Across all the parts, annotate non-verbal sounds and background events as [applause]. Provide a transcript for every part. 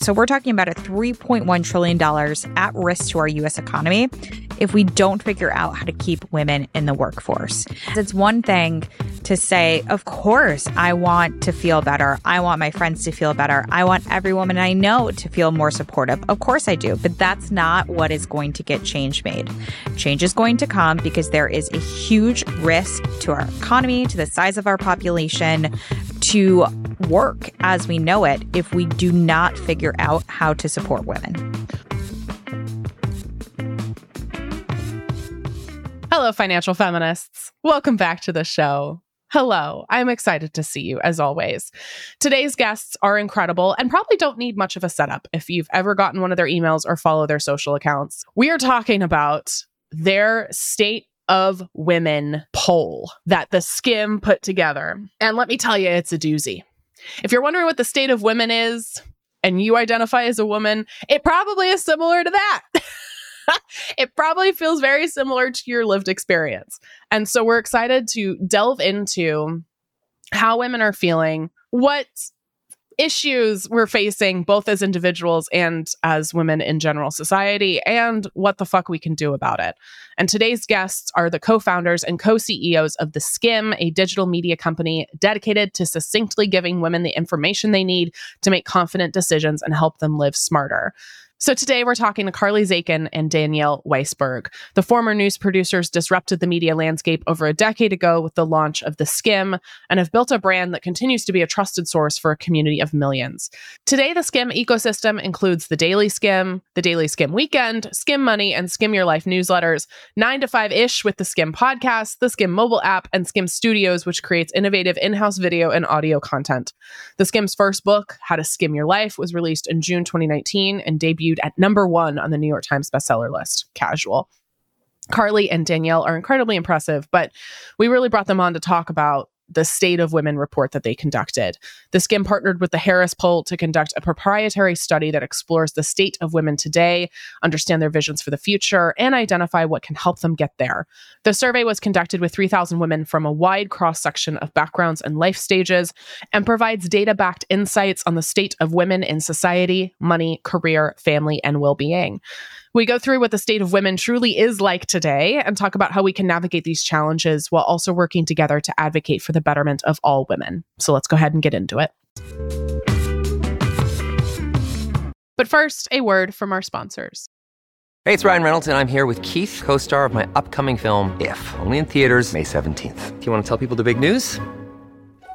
So we're talking about a $3.1 trillion at risk to our US economy if we don't figure out how to keep women in the workforce. It's one thing to say, of course, I want to feel better. I want my friends to feel better. I want every woman I know to feel more supportive. Of course I do. But that's not what is going to get change made. Change is going to come because there is a huge risk to our economy, to the size of our population, to work as we know it if we do not figure out how to support women. Hello, financial feminists. Welcome back to the show. Hello, I'm excited to see you as always. Today's guests are incredible and probably don't need much of a setup if you've ever gotten one of their emails or follow their social accounts. We are talking about their state of women poll that the Skimm put together. And let me tell you, it's a doozy. If you're wondering what the state of women is and you identify as a woman, it probably is similar to that. [laughs] it probably feels very similar to your lived experience. And so we're excited to delve into how women are feeling, what issues we're facing both as individuals and as women in general society and what the fuck we can do about it. And today's guests are the co-founders and co-CEOs of The Skimm, a digital media company dedicated to succinctly giving women the information they need to make confident decisions and help them live smarter. So today we're talking to Carly Zakin and Danielle Weisberg. The former news producers disrupted the media landscape over a decade ago with the launch of The Skimm and have built a brand that continues to be a trusted source for a community of millions. Today, the Skimm ecosystem includes the Daily Skimm, the Daily Skimm Weekend, Skimm Money, and Skimm Your Life newsletters, 9 to 5 ish with the Skimm podcast, the Skimm mobile app, and Skimm Studios, which creates innovative in house video and audio content. The Skimm's first book, How to Skimm Your Life, was released in June 2019 and debuted debuted at number one on the New York Times bestseller list, casual. Carly and Danielle are incredibly impressive, but we really brought them on to talk about the State of Women report that they conducted. The Skimm partnered with the Harris Poll to conduct a proprietary study that explores the state of women today, understand their visions for the future, and identify what can help them get there. The survey was conducted with 3,000 women from a wide cross section of backgrounds and life stages and provides data backed insights on the state of women in society, money, career, family, and well being. We go through what the state of women truly is like today and talk about how we can navigate these challenges while also working together to advocate for the betterment of all women. So let's go ahead and get into it. But first, a word from our sponsors. Hey, it's Ryan Reynolds, and I'm here with Keith, co star of my upcoming film, If, only in theaters, May 17th. Do you want to tell people the big news?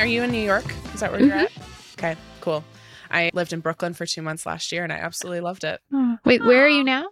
Are you in New York? Is that where you're mm-hmm. at? Okay, cool. I lived in Brooklyn for two months last year and I absolutely loved it. Wait, where are you now?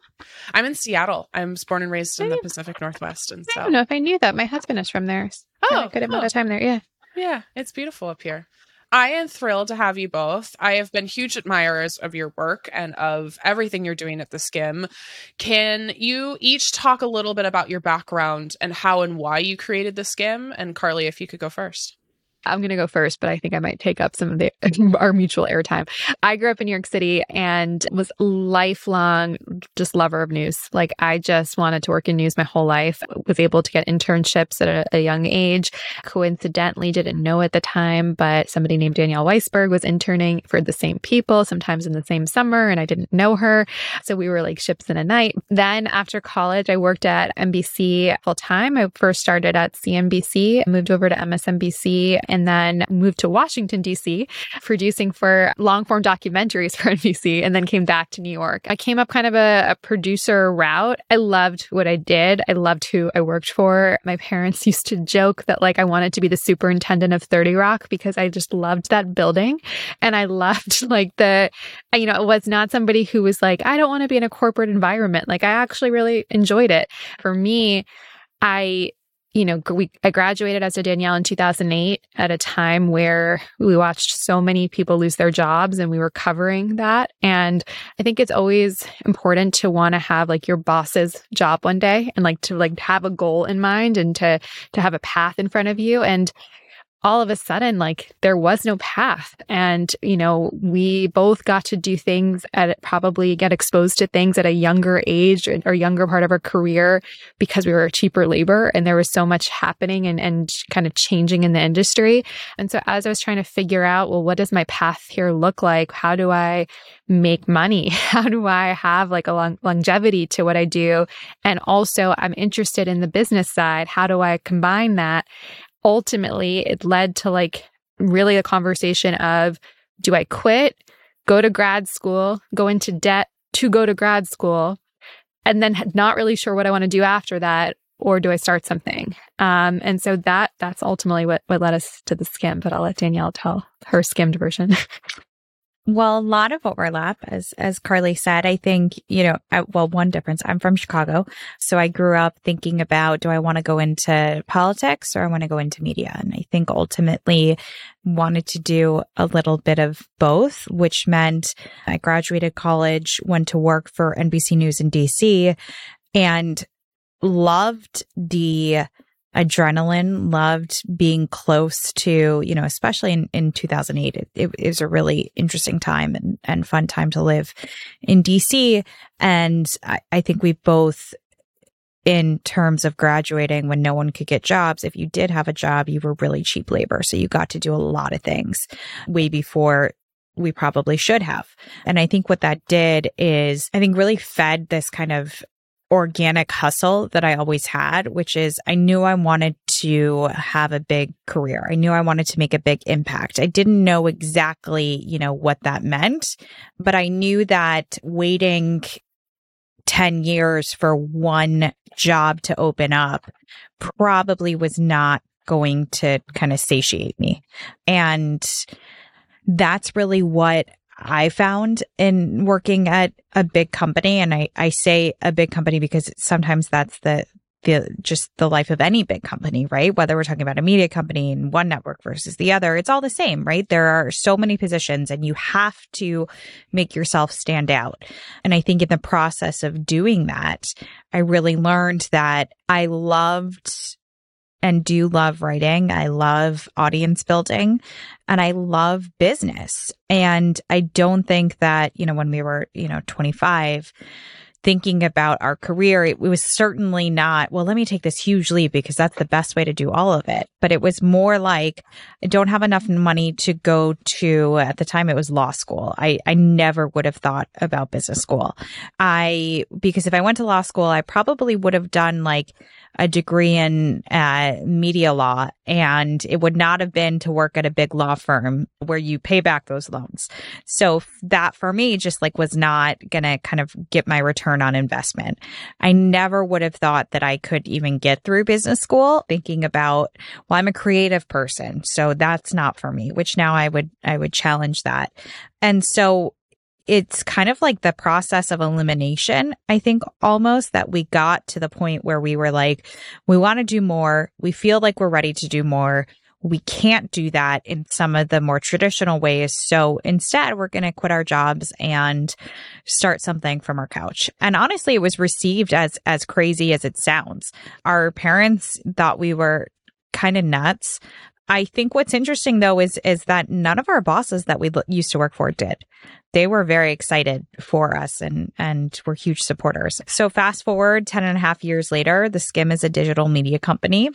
I'm in Seattle. I was born and raised in the. Pacific Northwest. And so I don't know if I knew that. My husband is from there. Oh, a good amount of time there. Yeah. yeah, it's beautiful up here. I am thrilled to have you both. I have been huge admirers of your work and of everything you're doing at the Skimm. Can you each talk a little bit about your background and how and why you created the Skimm? And Carly, if you could go first. I'm going to go first, but I think I might take up some of the [laughs] our mutual airtime. I grew up in New York City and was lifelong just lover of news. Like I just wanted to work in news my whole life. Was able to get internships at a, a young age. Coincidentally, didn't know at the time, but somebody named Danielle Weisberg was interning for the same people, sometimes in the same summer, and I didn't know her. So we were like ships in a night. Then after college, I worked at NBC full time. I first started at CNBC, moved over to MSNBC, and then moved to Washington, D.C., producing for long form documentaries [laughs] for NBC, and then came back to New York. I came up kind of a, a producer route. I loved what I did, I loved who I worked for. My parents [laughs] used to joke that like I wanted to be the superintendent of 30 Rock because I just loved that building. And I loved [laughs] like the, you know, it was not somebody who was like, I don't want to be in a corporate environment. Like I actually really enjoyed it. For me, I you know, we, I graduated as a Danielle in 2008 at a time where we watched so many people lose their jobs and we were covering that. And I think it's always important to want to have like your boss's job one day and like to like have a goal in mind and to, to have a path in front of you. And all of a sudden, like there was no path. And, you know, we both got to do things at probably get exposed to things at a younger age or, younger part of our career because we were cheaper labor and there was so much happening and, and kind of changing in the industry. And so as I was trying to figure out, well, what does my path here look like? How do I make money? [laughs] How do I have like a long, longevity to what I do? And also I'm interested in the business side. How do I combine that? Ultimately it led to like really a conversation of do I quit, go to grad school, go into debt to go to grad school, and then not really sure what I want to do after that, or do I start something? Um, and so that that's ultimately what what led us to the Skimm. But I'll let Danielle tell her skimmed version. [laughs] Well, a lot of overlap, as as Carly said. I think you know. I, well, one difference. I'm from Chicago, so I grew up thinking about: do I want to go into politics or I want to go into media? And I think ultimately wanted to do a little bit of both, which meant I graduated college, went to work for NBC News in DC, and loved the adrenaline, loved being close to, you know, especially in, in 2008. It, it, was a really interesting time and, and fun time to live in DC. And I, I think we both, in terms of graduating when no one could get jobs, if you did have a job, you were really cheap labor. So you got to do a lot of things way before we probably should have. And I think what that did is, I think really fed this kind of organic hustle that I always had, which is I knew I wanted to have a big career. I knew I wanted to make a big impact. I didn't know exactly, you know, what that meant, but I knew that waiting 10 years for one job to open up probably was not going to kind of satiate me. And that's really what I found in working at a big company. And I, I say a big company because sometimes that's the, the, just the life of any big company, right? Whether we're talking about a media company and one network versus the other, it's all the same, right? There are so many positions and you have to make yourself stand out. And I think in the process of doing that, I really learned that I loved and do love writing. I love audience building and I love business. And I don't think that, you know, when we were, you know, 25, thinking about our career, it, was certainly not, well, let me take this huge leap because that's the best way to do all of it. But it was more like, I don't have enough money to go to, at the time it was law school. I, I never would have thought about business school. I, because if I went to law school, I probably would have done like, a degree in uh, media law, and it would not have been to work at a big law firm where you pay back those loans. So that for me just like was not going to kind of get my return on investment. I never would have thought that I could even get through business school thinking about, well, I'm a creative person, so that's not for me, which now I would, I would challenge that. And so it's kind of like the process of elimination. I think almost that we got to the point where we were like, we want to do more. We feel like we're ready to do more. We can't do that in some of the more traditional ways. So instead, we're going to quit our jobs and start something from our couch. And honestly, it was received as, as crazy as it sounds. Our parents thought we were kind of nuts I think what's interesting though is is that none of our bosses that we used to work for did they were very excited for us and and were huge supporters. So fast forward 10 and a half years later, the Skimm is a digital media company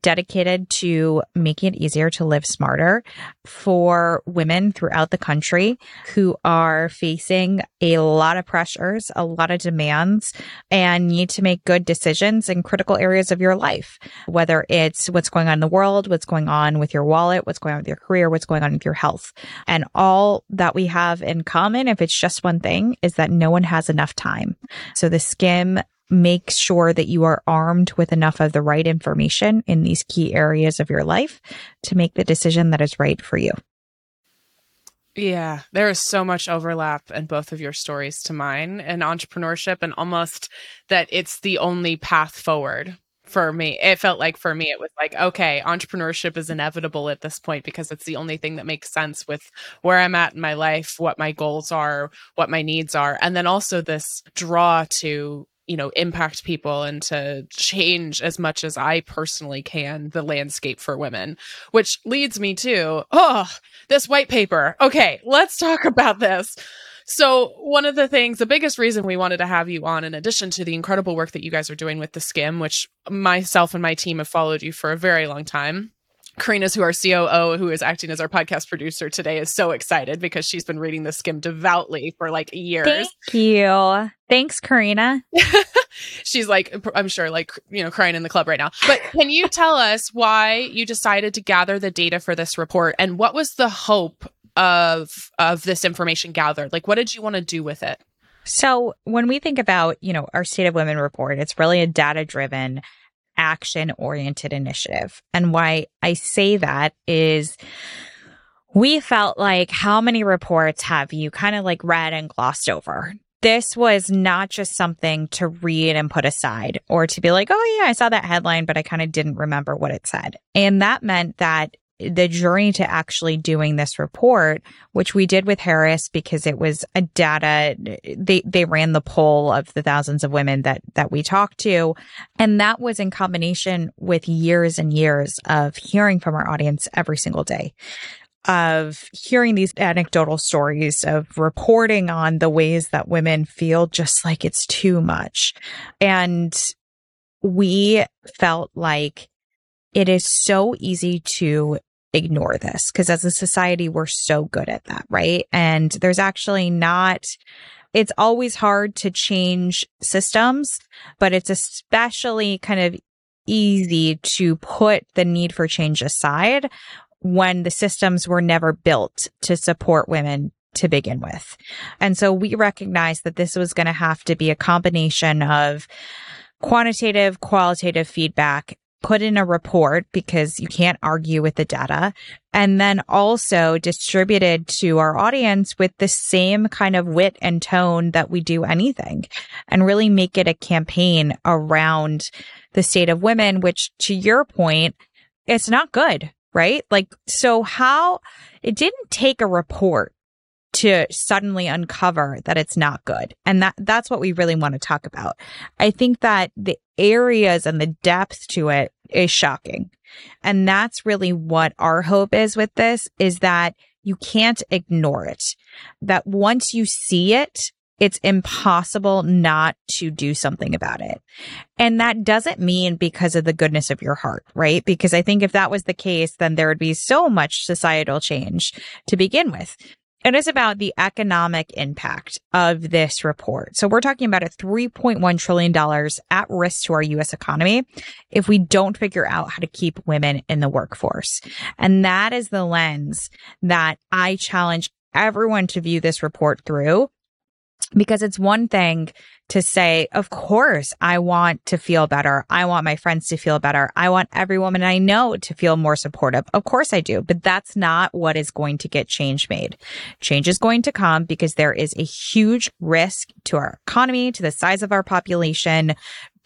dedicated to making it easier to live smarter for women throughout the country who are facing a lot of pressures, a lot of demands, and need to make good decisions in critical areas of your life, whether it's what's going on in the world, what's going on with your wallet, what's going on with your career, what's going on with your health. And all that we have in common, if it's just one thing, is that no one has enough time. So the Skimm makes sure that you are armed with enough of the right information in these key areas of your life to make the decision that is right for you. Yeah, there is so much overlap in both of your stories to mine and entrepreneurship, and almost that it's the only path forward for me. It felt like for me, it was like, okay, entrepreneurship is mm. inevitable at this point because it's the only thing that makes sense with where I'm at in my life, what my goals are, what my needs are. And then also this draw to you know impact people and to change as much as i personally can the landscape for women which leads me to oh this white paper okay let's talk about this so, one of the things, the biggest reason we wanted to have you on, in addition to the incredible work that you guys are doing with the Skimm, which myself and my team have followed you for a very long time. Karina's, who our COO, who is acting as our podcast producer today, is so excited because she's been reading the Skimm devoutly for like years. Thank you. Thanks, Karina. [laughs] she's like, I'm sure, like, you know, crying in the club right now. But can you tell us why you decided to gather the data for this report and what was the hope of of this information gathered? Like what did you want to do with it? So, when we think about, you know, our State of Women report, it's really a data-driven action oriented initiative. And why I say that is we felt like how many reports have you kind of like read and glossed over? This was not just something to read and put aside or to be like, oh, yeah, I saw that headline, but I kind of didn't remember what it said. And that meant that the journey to actually doing this report, which we did with Harris because it was a data, they, they ran the poll of the thousands of women that, that we talked to. And that was in combination with years and years of hearing from our audience every single day of hearing these anecdotal stories of reporting on the ways that women feel just like it's too much. And we felt like it is so easy to ignore this because as a society, we're so good at that, right? And there's actually not, it's always hard to change systems, but it's especially kind of easy to put the need for change aside when the systems were never built to support women to begin with. And so we recognized that this was going to have to be a combination of quantitative, qualitative feedback put in a report because you can't argue with the data and then also distributed to our audience with the same kind of wit and tone that we do anything and really make it a campaign around the state of women, which to your point, it's not good, right? Like, so how it didn't take a report to suddenly uncover that it's not good. And that that's what we really want to talk about. I think that the areas and the depth to it is shocking. And that's really what our hope is with this is that you can't ignore it. That once you see it, it's impossible not to do something about it. And that doesn't mean because of the goodness of your heart, right? Because I think if that was the case, then there would be so much societal change to begin with. It is about the economic impact of this report. So we're talking about a $3.1 trillion at risk to our U.S. economy if we don't figure out how to keep women in the workforce. And that is the lens that I challenge everyone to view this report through because it's one thing to say, of course, I want to feel better. I want my friends to feel better. I want every woman I know to feel more supportive. Of course I do, but that's not what is going to get change made. Change is going to come because there is a huge risk to our economy, to the size of our population,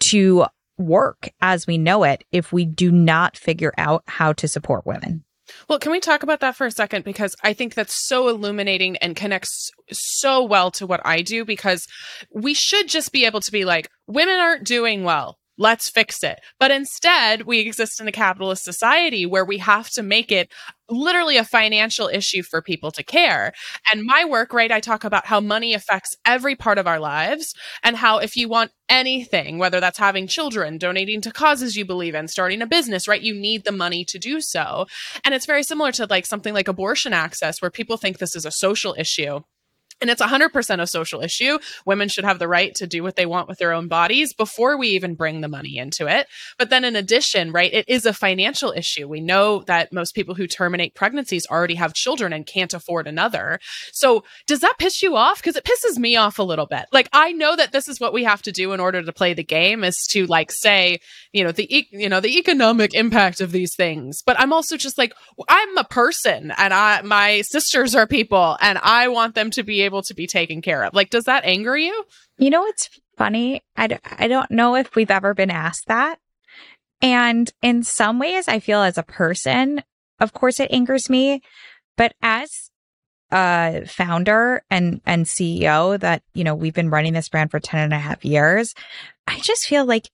to work as we know it if we do not figure out how to support women. Well, can we talk about that for a second? Because I think that's so illuminating and connects so well to what I do because we should just be able to be like, women aren't doing well. Let's fix it. But instead, we exist in a capitalist society where we have to make it literally a financial issue for people to care. And my work, right, I talk about how money affects every part of our lives and how if you want anything, whether that's having children, donating to causes you believe in, starting a business, right, you need the money to do so. And it's very similar to like something like abortion access, where people think this is a social issue. And it's 100% a social issue. Women should have the right to do what they want with their own bodies before we even bring the money into it. But then, in addition, right, it is a financial issue. We know that most people who terminate pregnancies already have children and can't afford another. So, does that piss you off? Because it pisses me off a little bit. Like, I know that this is what we have to do in order to play the game is to like say, you know, the, e- you know, the economic impact of these things. But I'm also just like, I'm a person and I, my sisters are people and I want them to be able to be taken care of. Like, does that anger you? You know it's funny? I d- I don't know if we've ever been asked that. And in some ways, I feel as a person, of course, it angers me. But as a founder and, and CEO that, you know, we've been running this brand for 10 and a half years, I just feel like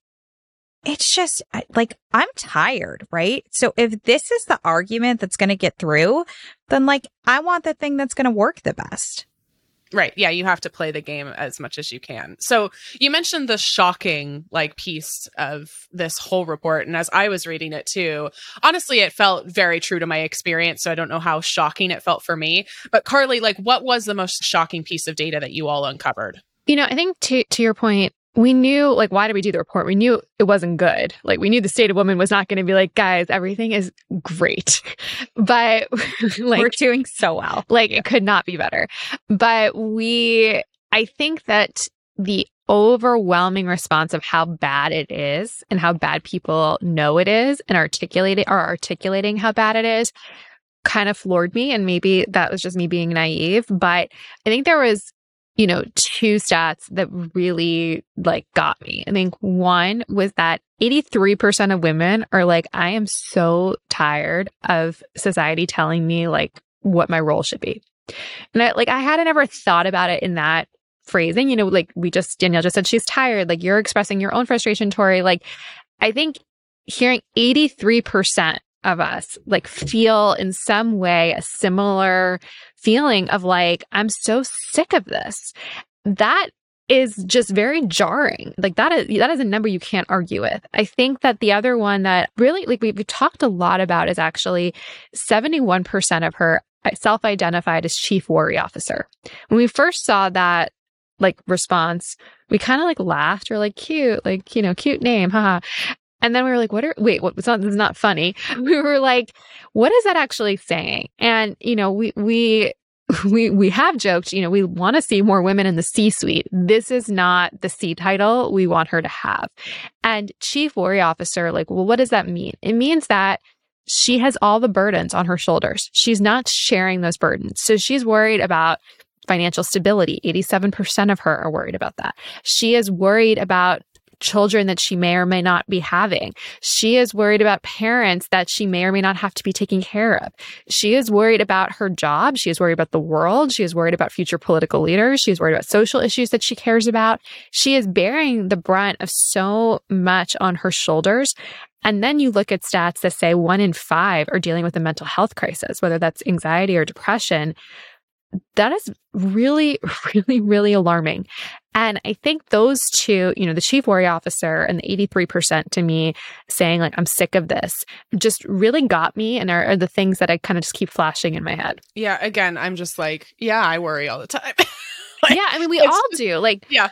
it's just like I'm tired, right? So if this is the argument that's going to get through, then like I want the thing that's going to work the best. Right. Yeah, you have to play the game as much as you can. So you mentioned the shocking like piece of this whole report. And as I was reading it too, honestly, it felt very true to my experience. So I don't know how shocking it felt for me. But Carly, like what was the most shocking piece of data that you all uncovered? You know, I think to to your point, we knew like why did we do the report? We knew it wasn't good. Like we knew the state of women was not going to be like guys everything is great. [laughs] But [laughs] like we're doing so well. like it could not be better. But we i think that the overwhelming response of how bad it is and how bad people know it is and articulate it or articulating how bad it is kind of floored me and maybe that was just me being naive but i think there was you know, two stats that really like got me. I think one was that 83% of women are like, I am so tired of society telling me like what my role should be. And I, like, I hadn't ever thought about it in that phrasing, you know, like we just, Danielle just said she's tired. Like you're expressing your own frustration, Tori. Like I think hearing 83% of us like feel in some way a similar feeling of like, I'm so sick of this. That is just very jarring. Like that is that is a number you can't argue with. I think that the other one that really like we've talked a lot about is actually 71% of her uh, self-identified as chief worry officer. When we first saw that like response, we kind of like laughed or like cute, like, you know, cute name, haha. And then we were like, what are, wait, what, is not funny. [laughs] We were like, what is that actually saying? And, you know, we, we, [laughs] we, we have joked, you know, we want to see more women in the C suite. This is not the C title we want her to have. And chief worry officer, like, well, what does that mean? It means that she has all the burdens on her shoulders. She's not sharing those burdens. So she's worried about financial stability. 87% of her are worried about that. She is worried about children that she may or may not be having. She is worried about parents that she may or may not have to be taking care of. She is worried about her job. She is worried about the world. She is worried about future political leaders. She is worried about social issues that she cares about. She is bearing the brunt of so much on her shoulders. And then you look at stats that say one in five are dealing with a mental health crisis, whether that's anxiety or depression that is really, [laughs] really, really alarming. And I think those two, you know, the chief worry officer and the 83% to me saying, like, I'm sick of this, just really got me and are, are the things that I kind of just keep flashing in my head. Yeah. Again, I'm just like, yeah, I worry all the time. [laughs] like, yeah. I mean, we all do. Like, yeah.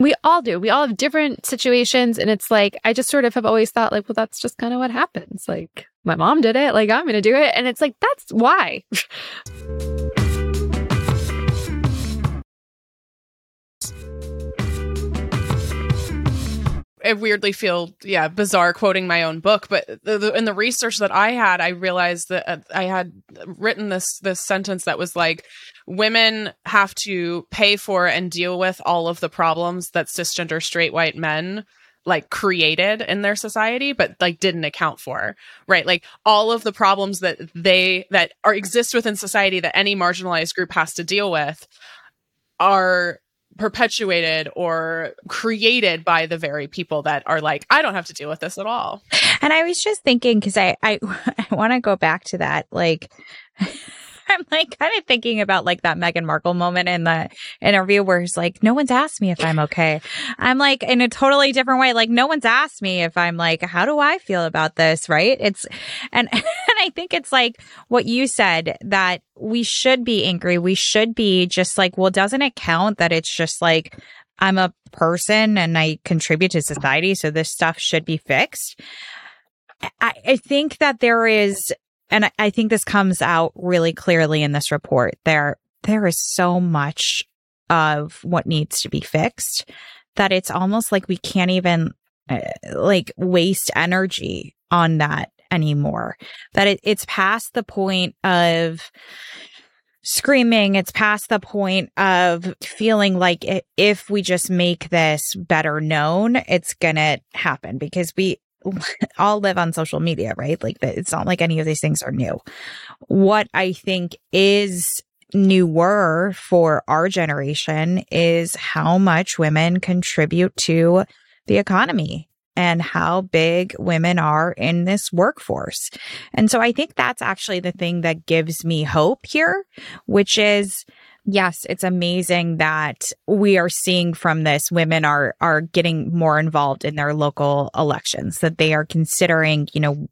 We all do. We all have different situations. And it's like, I just sort of have always thought, like, well, that's just kind of what happens. Like, my mom did it. Like, I'm going to do it. And it's like, that's why. [laughs] I weirdly feel yeah bizarre quoting my own book, but the, the, in the research that I had, I realized that uh, I had written this this sentence that was like, women have to pay for and deal with all of the problems that cisgender straight white men like created in their society but like didn't account for right? Like all of the problems that they that are exist within society that any marginalized group has to deal with are perpetuated or created by the very people that are like, I don't have to deal with this at all. And I was just thinking, because I, I, [laughs] I want to go back to that. Like, [laughs] [laughs] I'm like kind of thinking about like that Meghan Markle moment in the interview where he's like, no one's asked me if I'm okay. I'm like in a totally different way. Like no one's asked me if I'm like, how do I feel about this? Right. It's, and, [laughs] and I think it's like what you said that we should be angry. We should be just like, well, doesn't it count that it's just like, I'm a person and I contribute to society. So this stuff should be fixed. I, I think that there is and I, think this comes out really clearly in this report. There, there is so much of what needs to be fixed that it's almost like we can't even uh, like waste energy on that anymore. That it, it's past the point of screaming. It's past the point of feeling like it, if we just make this better known, it's going to happen because we, [laughs] all live on social media, right? Like it's not like any of these things are new. What I think is newer for our generation is how much women contribute to the economy and how big women are in this workforce. And so I think that's actually the thing that gives me hope here, which is yes, it's amazing that we are seeing from this women are are getting more involved in their local elections, that they are considering, you know,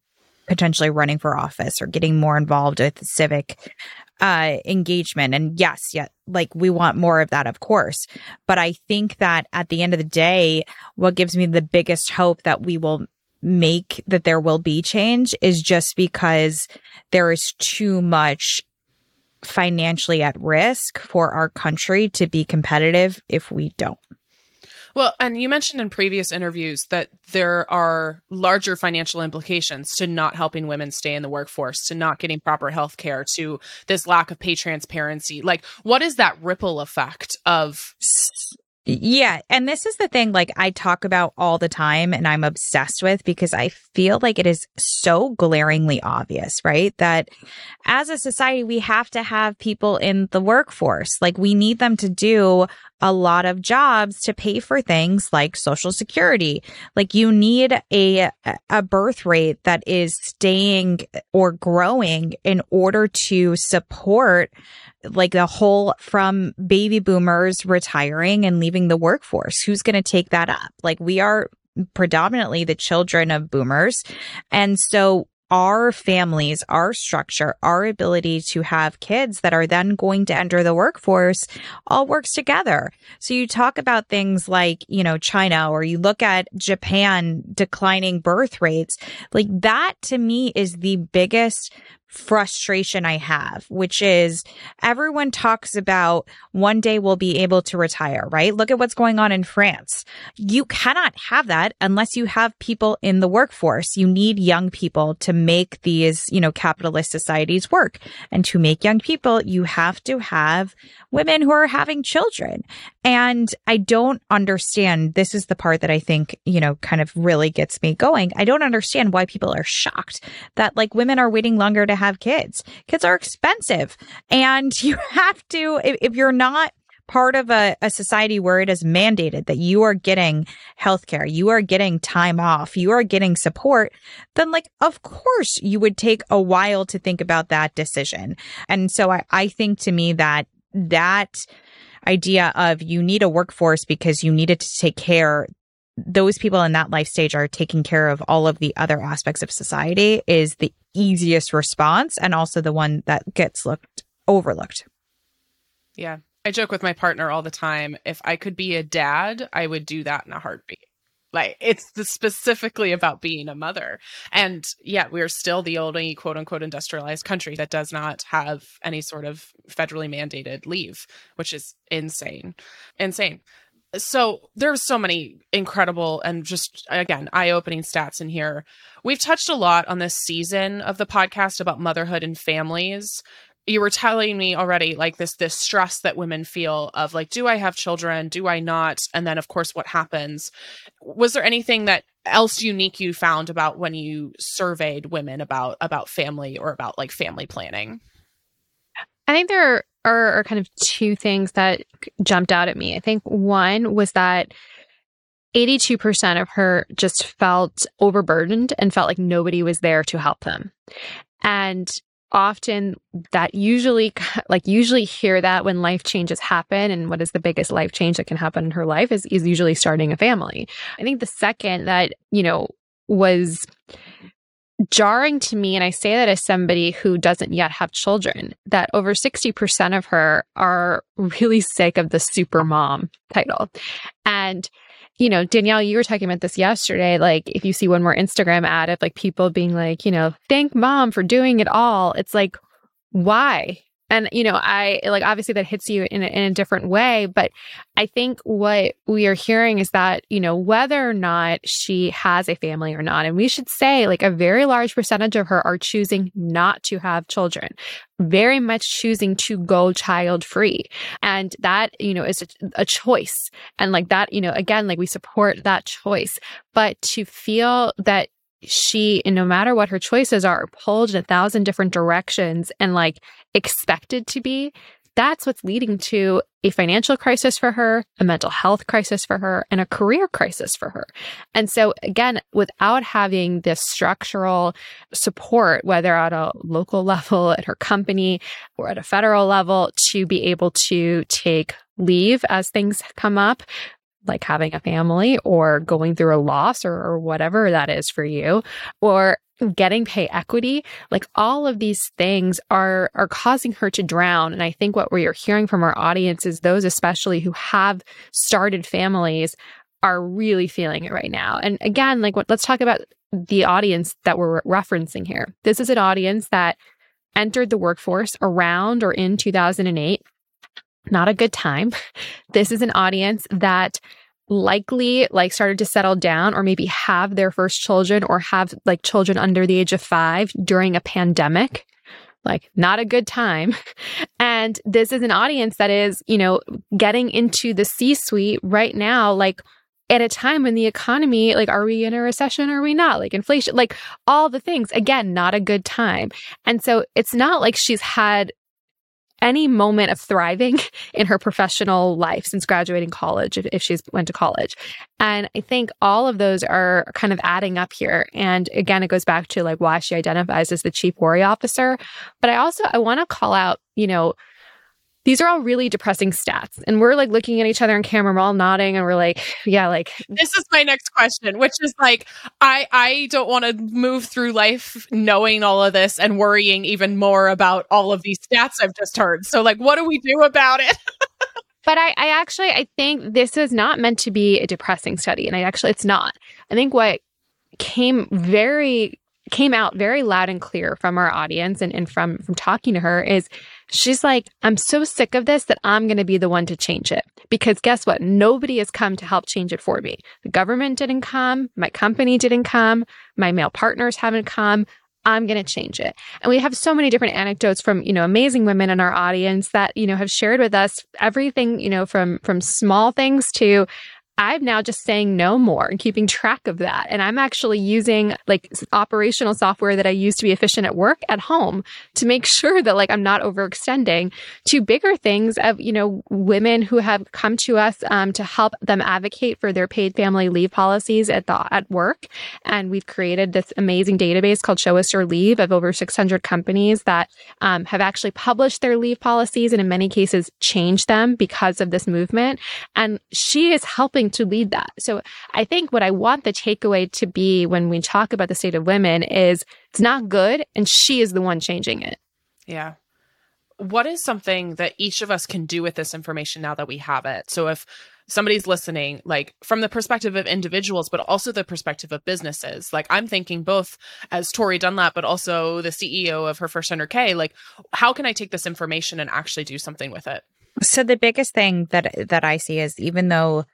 potentially running for office or getting more involved with civic uh, engagement. And yes, yeah, like we want more of that, of course. But I think that at the end of the day, what gives me the biggest hope that we will make that there will be change is just because there is too much financially at risk for our country to be competitive if we don't. Well, and you mentioned in previous interviews that there are larger financial implications to not helping women stay in the workforce, to not getting proper health care, to this lack of pay transparency. Like, what is that ripple effect of yeah. And this is the thing, like, I talk about all the time and I'm obsessed with because I feel like it is so glaringly obvious, right? That as a society, we have to have people in the workforce. Like, we need them to do a lot of jobs to pay for things like social security. Like you need a, a birth rate that is staying or growing in order to support like the whole from baby boomers retiring and leaving the workforce. Who's going to take that up? Like we are predominantly the children of boomers. And so our families, our structure, our ability to have kids that are then going to enter the workforce all works together. So you talk about things like, you know, China or you look at Japan declining birth rates. Like that to me is the biggest frustration I have, which is everyone talks about one day we'll be able to retire, right? Look at what's going on in France. You cannot have that unless you have people in the workforce. You need young people to make these, you know, capitalist societies work. And to make young people, you have to have women who are having children. And I don't understand. This is the part that I think, you know, kind of really gets me going. I don't understand why people are shocked that like women are waiting longer to have kids. Kids are expensive and [laughs] you have to, if, if you're not part of a, a, society where it is mandated that you are getting healthcare, you are getting time off, you are getting support, then like, of course you would take a while to think about that decision. And so I, I think to me that that idea of you need a workforce because you needed to take care those people in that life stage are taking care of all of the other aspects of society is the easiest response and also the one that gets looked overlooked. Yeah. I joke with my partner all the time. If I could be a dad, I would do that in a heartbeat. Like it's specifically about being a mother. And yet we're still the only quote unquote industrialized country that does not have any sort of federally mandated leave, which is insane. Insane. So there's so many incredible and just again eye-opening stats in here. We've touched a lot on this season of the podcast about motherhood and families. You were telling me already like this this stress that women feel of like do i have children? Do i not? And then of course what happens. Was there anything that else unique you found about when you surveyed women about about family or about like family planning? I think there are, are kind of two things that jumped out at me. I think one was that 82% of her just felt overburdened and felt like nobody was there to help them. And often that usually [laughs] like usually hear that when life changes happen and what is the biggest life change that can happen in her life is is usually starting a family. I think the second that, you know, was jarring to me, and I say that as somebody who doesn't yet have children, that over 60% of her are really sick of the super mom title. And you know, Danielle, you were talking about this yesterday. Like, if you see one more Instagram ad of like people being like, you know, thank mom for doing it all, it's like, why? And, you know, I like obviously that hits you in a, in a different way. But I think what we are hearing is that, you know, whether or not she has a family or not, and we should say like a very large percentage of her are choosing not to have children, very much choosing to go child free. And that, you know, is a, a choice. And like that, you know, again, like we support that choice. But to feel that she, no matter what her choices are, pulled in a thousand different directions and like expected to be, that's what's leading to a financial crisis for her, a mental health crisis for her, and a career crisis for her. And so, again, without having this structural support, whether at a local [laughs] level, at her company, or at a federal level, to be able to take leave as things come up, like having a family or going through a loss or, or whatever that is for you, or getting pay equity like all of these things are are causing her to drown. And i think what we're hearing from our audience is those especially who have started families are really feeling it right now. And again like what let's talk about the audience that we're referencing here. This is an audience that entered the workforce around or in 2008 not a good time. This is an audience that likely like started to settle down or maybe have their first children or have like children under the age of 5 during a pandemic. Like not a good time. [laughs] And this is an audience that is, you know, getting into the C-suite right now like at a time when the economy, like, are we in a recession? Or are we not? Like inflation, like all the things, again, not a good time. And so it's not like she's had any moment of thriving [laughs] in her professional life since graduating college, if, if she's went to college. And I think all of those are kind of adding up here. And again, it goes back to like why she identifies as the chief worry officer. But I also, I want to call out, you know, these are all really depressing stats. And we're like looking at each other in camera, we're all nodding and we're like, yeah, like this is my next question, which is like, I I don't want to move through life knowing all of this and worrying even more about all of these stats I've just heard. So like what do we do about it? [laughs] but I, I actually I think this is not meant to be a depressing study. And I actually it's not. I think what came very came out very loud and clear from our audience and, and from from talking to her is she's like, I'm so sick of this that I'm going to be the one to change it. Because guess what? Nobody has come to help change it for me. The government didn't come. My company didn't come. My male partners haven't come. I'm going to change it. And we have so many different anecdotes from, you know, amazing women in our audience that, you know, have shared with us everything, you know, from from small things to I'm now just saying no more and keeping track of that. And I'm actually using like operational software that I use to be efficient at work at home to make [laughs] sure that like I'm not overextending to bigger things of, you know, women who have come to us um, to help them advocate for their paid family leave policies at the, at work. And we've created this amazing database called Show Us Your Leave of over 600 companies that um, have actually published their leave policies and in many cases changed them because of this movement. And she is helping to lead that. So I think what I want the takeaway to be when we talk about the state of women is it's not good and she is the one changing it. Yeah. What is something that each of us can do with this information now that we have it? So if somebody's listening, like from the perspective of individuals, but also the perspective of businesses. Like I'm thinking both as Tori Dunlap, but also the CEO of her first 100K, like how can I take this information and actually do something with it? So the biggest thing that that I see is even though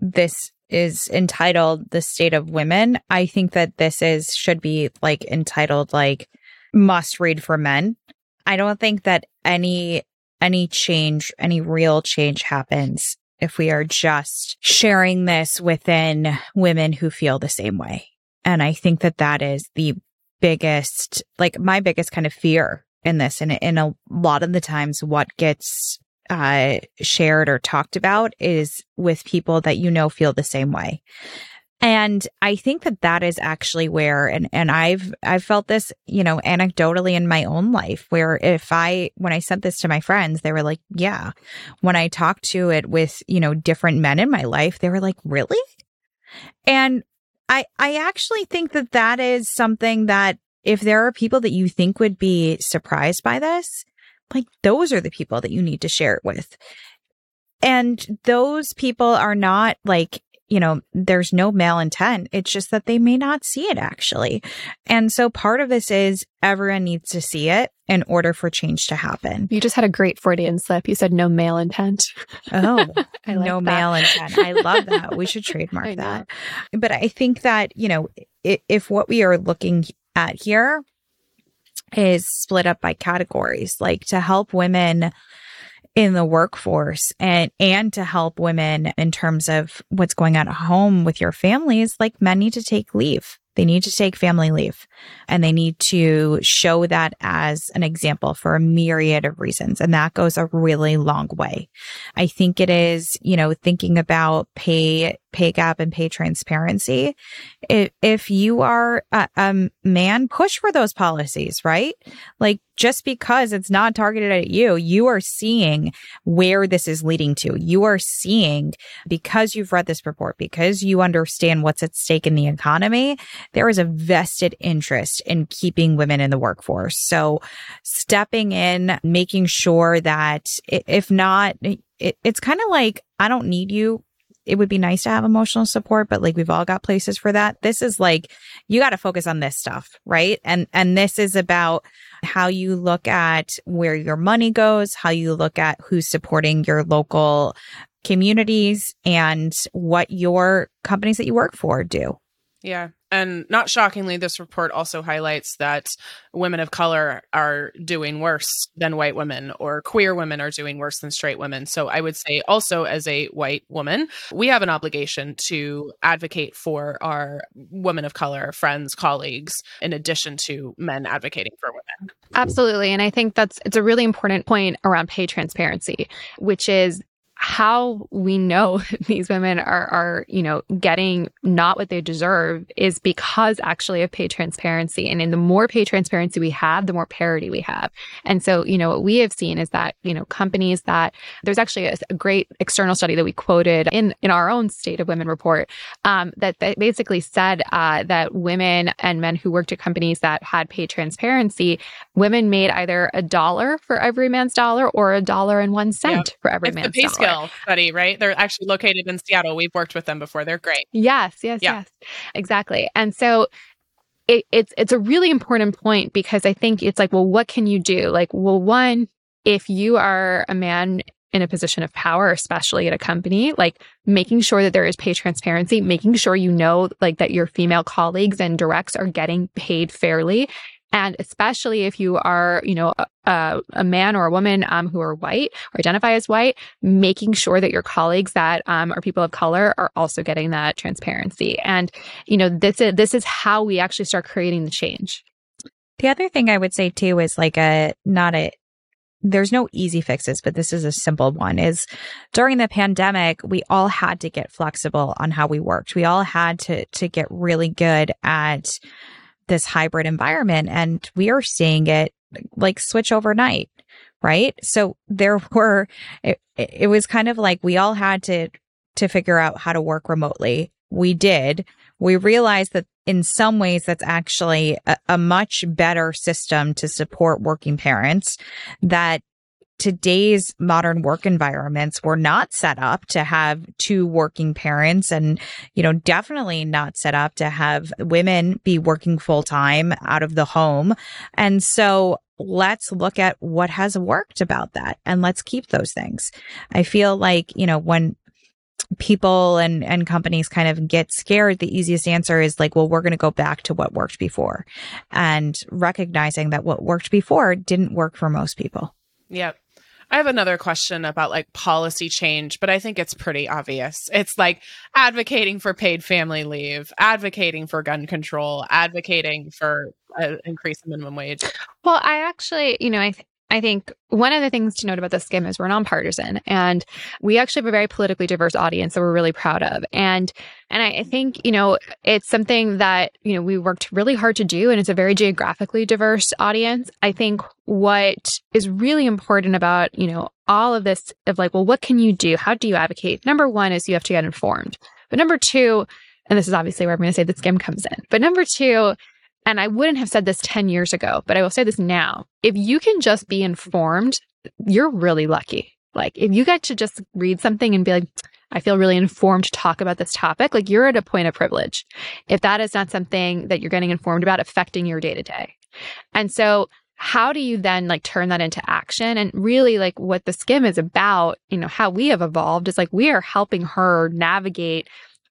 this is entitled the state of women i think that this is should be like entitled like must read for men i don't think that any any change any real change happens if we are just sharing this within women who feel the same way and i think that that is the biggest like my biggest kind of fear in this. And in a lot of the times, what gets uh, shared or talked about is with people that you know feel the same way. And I think that that is actually where, and, and I've, I've felt this, you know, anecdotally in my own life where if I, when I sent this to my friends, they were like, yeah. When I talked to it with, you know, different men in my life, they were like, really? And I, I actually think that that is something that if there are people that you think would be surprised by this, like those are the people that you need to share it with. And those people are not like you know, there's no male intent. It's just that they may not see it actually. And so part of this is everyone needs to see it in order for change to happen. You just had a great Freudian slip. You said no male intent. Oh, [laughs] like no that. male intent. I love that. We should [laughs] trademark that. But I think that, you know, if, if what we are looking at here is split up by categories, like to help women in the workforce and and to help women in terms of what's going on at home with your families like men need to take leave they need to take family leave and they need to show that as an example for a myriad of reasons. And that goes a really long way. I think it is, you know, thinking about pay, pay gap and pay transparency. If, if you are a, a man, push for those policies, right? Like just because it's not targeted at you, you are seeing where this is leading to. You are seeing because you've read this report, because you understand what's at stake in the economy, there is a vested interest in keeping women in the workforce. So stepping in, making sure that if not, it, it's kind of like, I don't need you it would be nice to have emotional support, but like we've all got places for that. This is like, you got to focus on this stuff, right? And, and this is about how you look at where your money goes, how you look at who's supporting your local communities and what your companies that you work for do. Yeah. And not shockingly, this report also highlights that women of color are doing worse than white women, or queer women are doing worse than straight women. So I would say, also as a white woman, we have an obligation to advocate for our women of color friends, colleagues, in addition to men advocating for women. Absolutely. And I think that's it's a really important point around pay transparency, which is how we know [laughs] these women are are you know getting not what they deserve is because actually of pay transparency. And in the more pay transparency we have the more parity we have. And so you know what we have seen is that you know companies that there's actually a, a great external study that we quoted in in our own state of women report um, that, that basically said uh, that women and men who worked at companies that had pay transparency women made either a dollar for every man's dollar or a dollar and one cent for every it's man's dollar study, right? They're actually located in Seattle. We've worked with them before. They're great. Yes, yes, yeah. yes. Exactly. And so it, it's it's a really important point because I think it's like, well, what can you do? Like, well, one, if you are a man in a position of power, especially at a company, like making sure that there is pay transparency, making sure you know like that your female colleagues and directs are getting paid fairly and especially if you are, you know, a, a man or a woman um, who are white or identify as white, making sure that your colleagues that um, are people of color are also getting that transparency. And, you know, this is, this is how we actually start creating the change. The other thing I would say too is like a, not a, there's no easy fixes, but this is a simple one is during the pandemic, we all had to get flexible on how we worked. We all had to, to get really good at this hybrid environment and we are seeing it like switch overnight right? So there [laughs] were it, it was kind of like we all had to to figure out how to work remotely. We did. We realized that in some ways that's actually a, a much better system to support working parents that today's modern work environments were not set up to have two working parents and, you know, definitely not set up to have women be working full time out of the home. And so let's look at what has worked about that and let's keep those things. I feel like, you know, when people and, and companies kind of get scared, the easiest answer is like, well, we're going to go back to what worked before and recognizing that what worked before didn't work for most people. Yep. I have another question about like policy change, but I think it's pretty obvious. It's like advocating for paid family leave, advocating for gun control, advocating for an increase in minimum wage. Well, I actually, you know, I th- I think one of the things to note about the Skimm is we're nonpartisan and we actually have a very politically diverse audience that we're really proud of. And and I, think, you know, it's something that, you know, we worked really hard to do and it's a very geographically diverse audience. I think what is really important about, you know, all of this of like, well, what can you do? How do you advocate? Number one is you have to get informed. But number two, and this is obviously where I'm going to say the Skimm comes in. But number two and I wouldn't have said this 10 years ago, but I will say this now. If you can just be informed, you're really lucky. Like if you get to just read something and be like, I feel really informed to talk about this topic, like you're at a point of privilege. If that is not something that you're getting informed about affecting your day to day. And so how do you then like turn that into action? And really like what the Skimm is about, you know, how we have evolved is like we are helping her navigate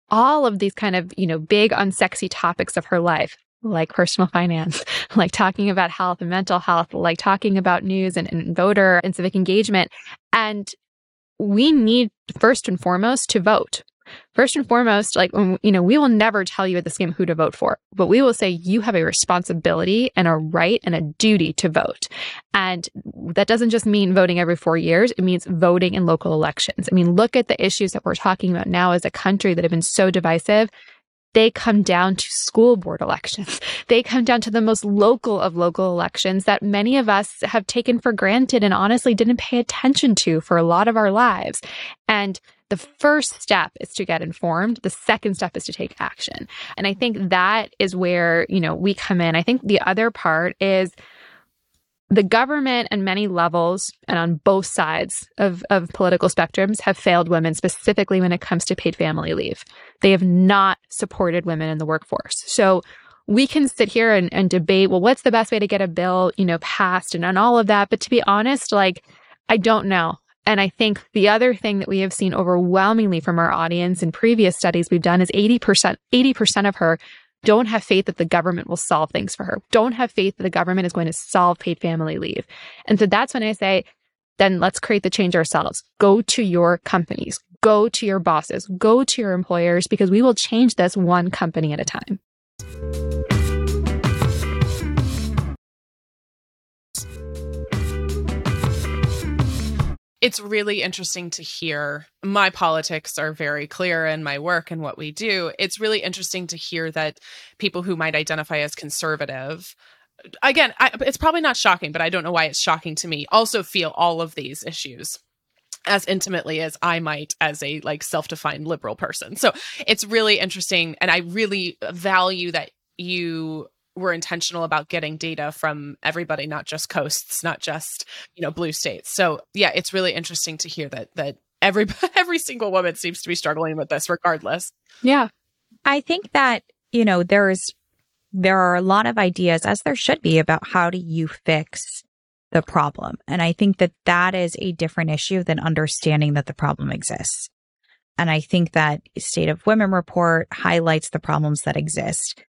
all of these kind of, you know, big unsexy topics of her life like personal [laughs] finance, like talking about health and mental health, like talking about news and, and voter and civic engagement. And we need first and foremost to vote. First and foremost, like, you know, we will never tell you at the Skimm who to vote for, but we will say you have a responsibility and a right and a duty to vote. And that doesn't just mean voting every four years. It means voting in local elections. I mean, look at the issues that we're talking about now as a country that have been so divisive they come down to school board elections. [laughs] They come down to the most local of local elections that many of us have taken for granted and honestly didn't pay attention to for a lot of our lives. And the first step is to get informed. The second step is to take action. And I think that is where, you know, we come in. I think the other part is the government and many levels and on both sides of, of political spectrums have failed women specifically when it comes to paid family leave. They have not supported women in the workforce. So we can sit here and, and debate, well, what's the best way to get a bill, you know, passed and, and all of that. But to be honest, like, I don't know. And I think the other thing that we have seen overwhelmingly from our audience in previous studies we've done is 80%, 80% of her don't have faith that the government will solve things for her. Don't have faith that the government is going to solve paid family leave. And so that's when I say, then let's create the change ourselves. Go to your companies, go to your bosses, go to your employers, because we will change this one company at a time. It's really interesting to hear. My politics are very clear in my work and what we do. It's really interesting to hear that people who might identify as conservative, again, I, it's probably not shocking, but I don't know why it's shocking to me, also feel all of these issues as intimately as I might as a like self-defined liberal person. So it's really interesting and I really value that you we're intentional about getting data from everybody not just coasts not just you know blue states. So yeah it's really interesting to hear that that every [laughs] every single woman seems to be struggling with this regardless. Yeah. I think that you know there's there are a lot of ideas as there should be about how do you fix the problem. And i think that that is a different issue than understanding that the problem exists. And i think that state of women report highlights the problems that exist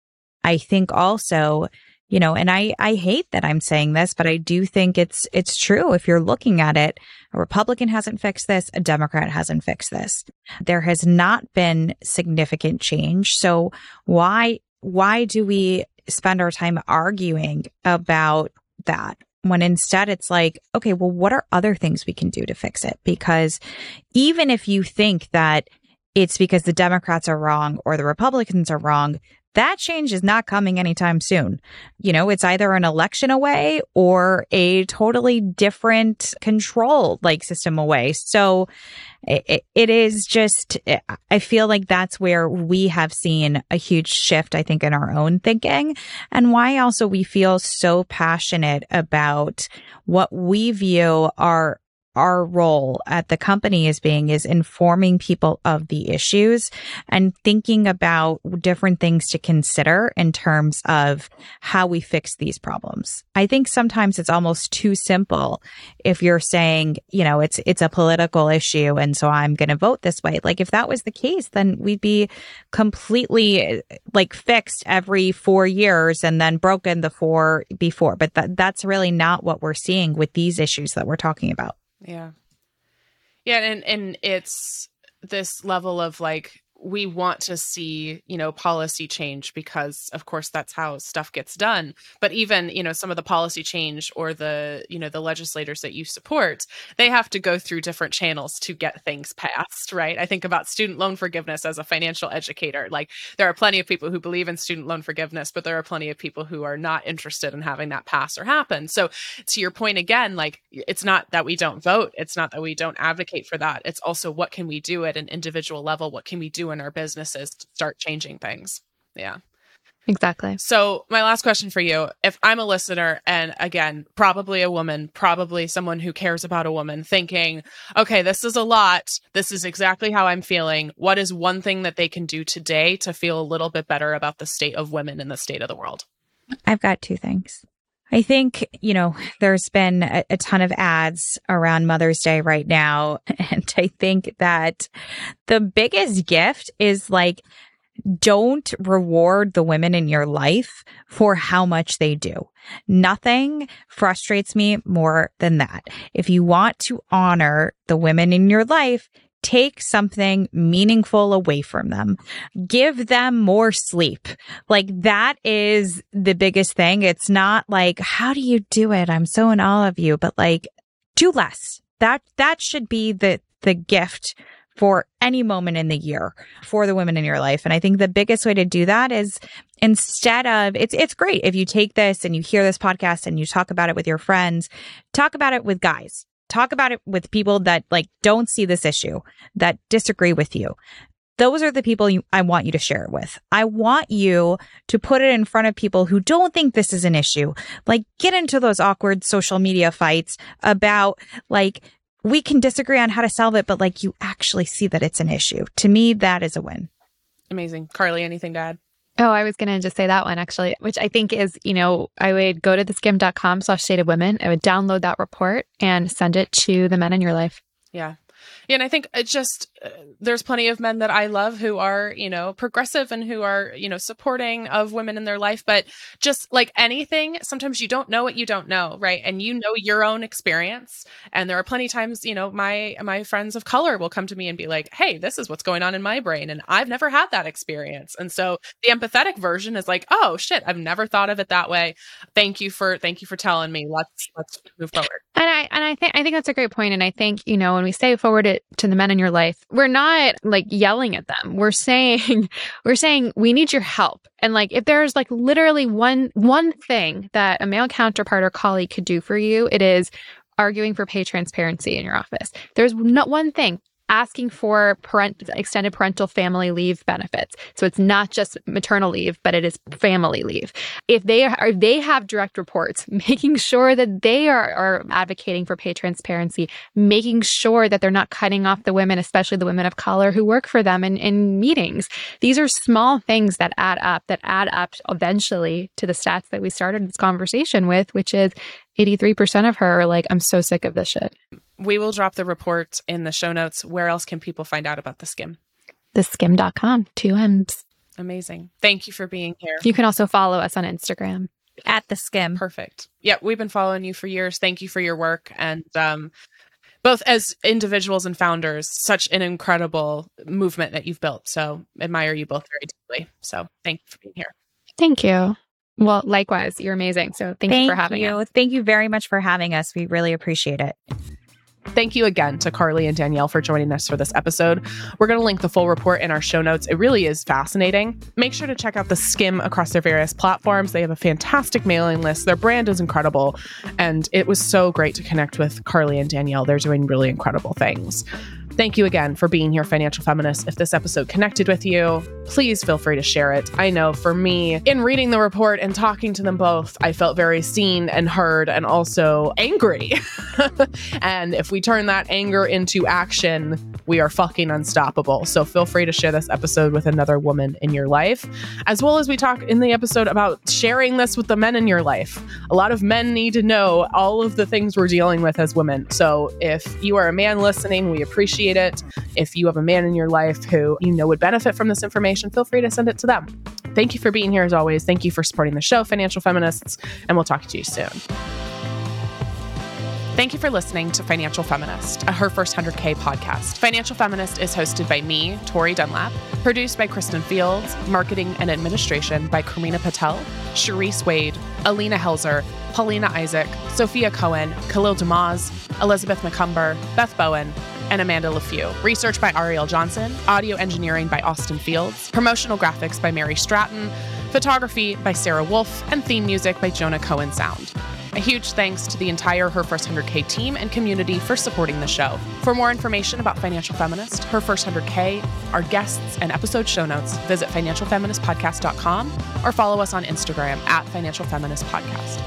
I think also, you know, and I, I hate that I'm saying this, but I do think it's, it's true. If you're looking at it, a Republican hasn't fixed this. A Democrat hasn't fixed this. There has not been significant change. So why, why do we spend our time arguing about that? When instead it's like, okay, well, what are other things we can do to fix it? Because even if you think that it's because the Democrats are wrong or the Republicans are wrong, that change is not coming anytime soon. You know, it's either an election away or a totally different control like system away. So it, it is just, I feel like that's where we have seen a huge shift, I think, in our own thinking and why also we feel so passionate about what we view are our role at the company is being is informing people of the issues and thinking about different things to consider in terms of how we fix these problems. I think sometimes it's almost too simple if you're saying, you know, it's it's a political issue and so I'm going to vote this way. Like if that was the case, then we'd be completely like fixed every 4 years and then broken the four before. But that that's really not what we're seeing with these issues that we're talking about. Yeah. Yeah, and and it's this level of like we want to see you know policy change because of course that's how stuff gets done. But even you know some of the policy change or the you know the legislators that you support they have to go through different channels to get things passed right? I think about student loan forgiveness as a financial educator. Like there are plenty of people who believe in student loan forgiveness but there are plenty of people who are not interested in having that pass or happen. So to your point again like it's not that we don't vote. It's not that we don't advocate for that. It's also what can we do at an individual level? What can we do in our businesses to start changing things. Yeah. Exactly. So, my last question for you if I'm a listener, and again, probably a woman, probably someone who cares about a woman, thinking, okay, this is a lot. This is exactly how I'm feeling. What is one thing that they can do today to feel a little bit better about the state of women in the state of the world? I've got two things. I think, you know, there's been a, a, ton of ads around Mother's Day right now. [laughs] And I think that the biggest gift is like, don't reward the women in your life for how much they do. Nothing frustrates me more than that. If you want to honor the women in your life, take something meaningful away from them. Give them more sleep. Like that is the biggest thing. It's not like, how do you do it? I'm so in awe of you, but like do less. That, that should be the, the gift for any moment in the year for the women in your life. And I think the biggest way to do that is instead of it's it's great if you take this and you hear this podcast and you talk about it with your friends, talk about it with guys talk about it with people that like don't see this issue, that disagree with you. Those are the people you, I want you to share it with. I want you to put it in front of people who don't think this is an issue. Like get into those awkward social media fights about like, we can disagree on how to solve it, but like you actually see that it's an issue. To me, that is a win. Amazing. Carly, anything to add? Oh, I was going to just say that one actually, which I think is, you know, I would go to theskimm.com slash state of women. I would download that report and send it to the men in your life. Yeah. And I think it just uh, there's plenty of men that I love who are, you know, progressive and who are, you know, supporting of women in their life, but just like anything, sometimes you don't know what you don't know, right? And you know your own experience. And there are plenty times, you know, my my friends of color will come to me and be like, "Hey, this is what's going on in my brain and I've never had that experience." And so the empathetic version is like, "Oh, shit, I've never thought of it that way. Thank you for thank you for telling me. Let's let's move forward." And I and I think I think that's a great point. point and I think, you know, when we say forward it to the men in your life, we're not like yelling at them. We're saying, [laughs] we're saying we need your help. And like, if there's like literally one, one thing that a male counterpart or colleague could do for you, it is arguing for pay transparency in your office. There's not one thing asking for parent, extended parental family leave benefits. So it's not just maternal leave, but it is family leave. If they are, if they have direct reports, [laughs] making sure that they are, are advocating for pay transparency, making sure that they're not cutting off the women, especially the women of color who work for them in, in meetings. These are small things that add up, that add up eventually to the stats that we started this conversation with, which is 83% of her are like, I'm so sick of this shit. We will drop the report in the show notes. Where else can people find out about the Skimm? Theskimm.com, two M's. Amazing. Thank you for being here. You can also follow us on Instagram at the Skimm. Perfect. Yeah, we've been following you for years. Thank you for your work and um, both as individuals and founders, such an incredible movement that you've built. So admire you both very deeply. So thank you for being here. Thank you. Well, likewise, you're amazing. So thank, thank you for having you. us. Thank you very much for having us. We really appreciate it. Thank you again to Carly and Danielle for joining us for this episode. We're going to link the full report in our show notes. It really is fascinating. Make sure to check out the Skimm across their various platforms. They have a fantastic mailing list. Their brand is incredible. And it was so great to connect with Carly and Danielle. They're doing really incredible things. Thank you again for being here, Financial Feminist. If this episode connected with you, please feel free to share it. I know for me, in reading the report and talking to them both, I felt very seen and heard and also angry. [laughs] and if we turn that anger into action, we are fucking unstoppable. So feel free to share this episode with another woman in your life, as well as we talk in the episode about sharing this with the men in your life. A lot of men need to know all of the things we're dealing with as women. So if you are a man listening, we appreciate appreciate it. If you have a man in your life who you know would benefit from this information, feel free to send it to them. Thank you for being here as always. Thank you for supporting the show, Financial Feminists, and we'll talk to you soon. Thank you for listening to Financial Feminist, a Her First 100K podcast. Financial Feminist is hosted by me, Tori Dunlap, produced by Kristen Fields, marketing and administration by Karina Patel, Cherise Wade, Alina Helzer, Paulina Isaac, Sophia Cohen, Khalil Damaz, Elizabeth McCumber, Beth Bowen, and Amanda LeFew. Research by Ariel Johnson, audio engineering by Austin Fields, promotional graphics by Mary Stratton, photography by Sarah Wolf, and theme music by Jonah Cohen Sound. A huge thanks to the entire Her First 100K team and community for supporting the show. For more information about Financial Feminist, Her First 100K, our guests, and episode show notes, visit financialfeministpodcast.com or follow us on Instagram at Financial Feminist Podcast.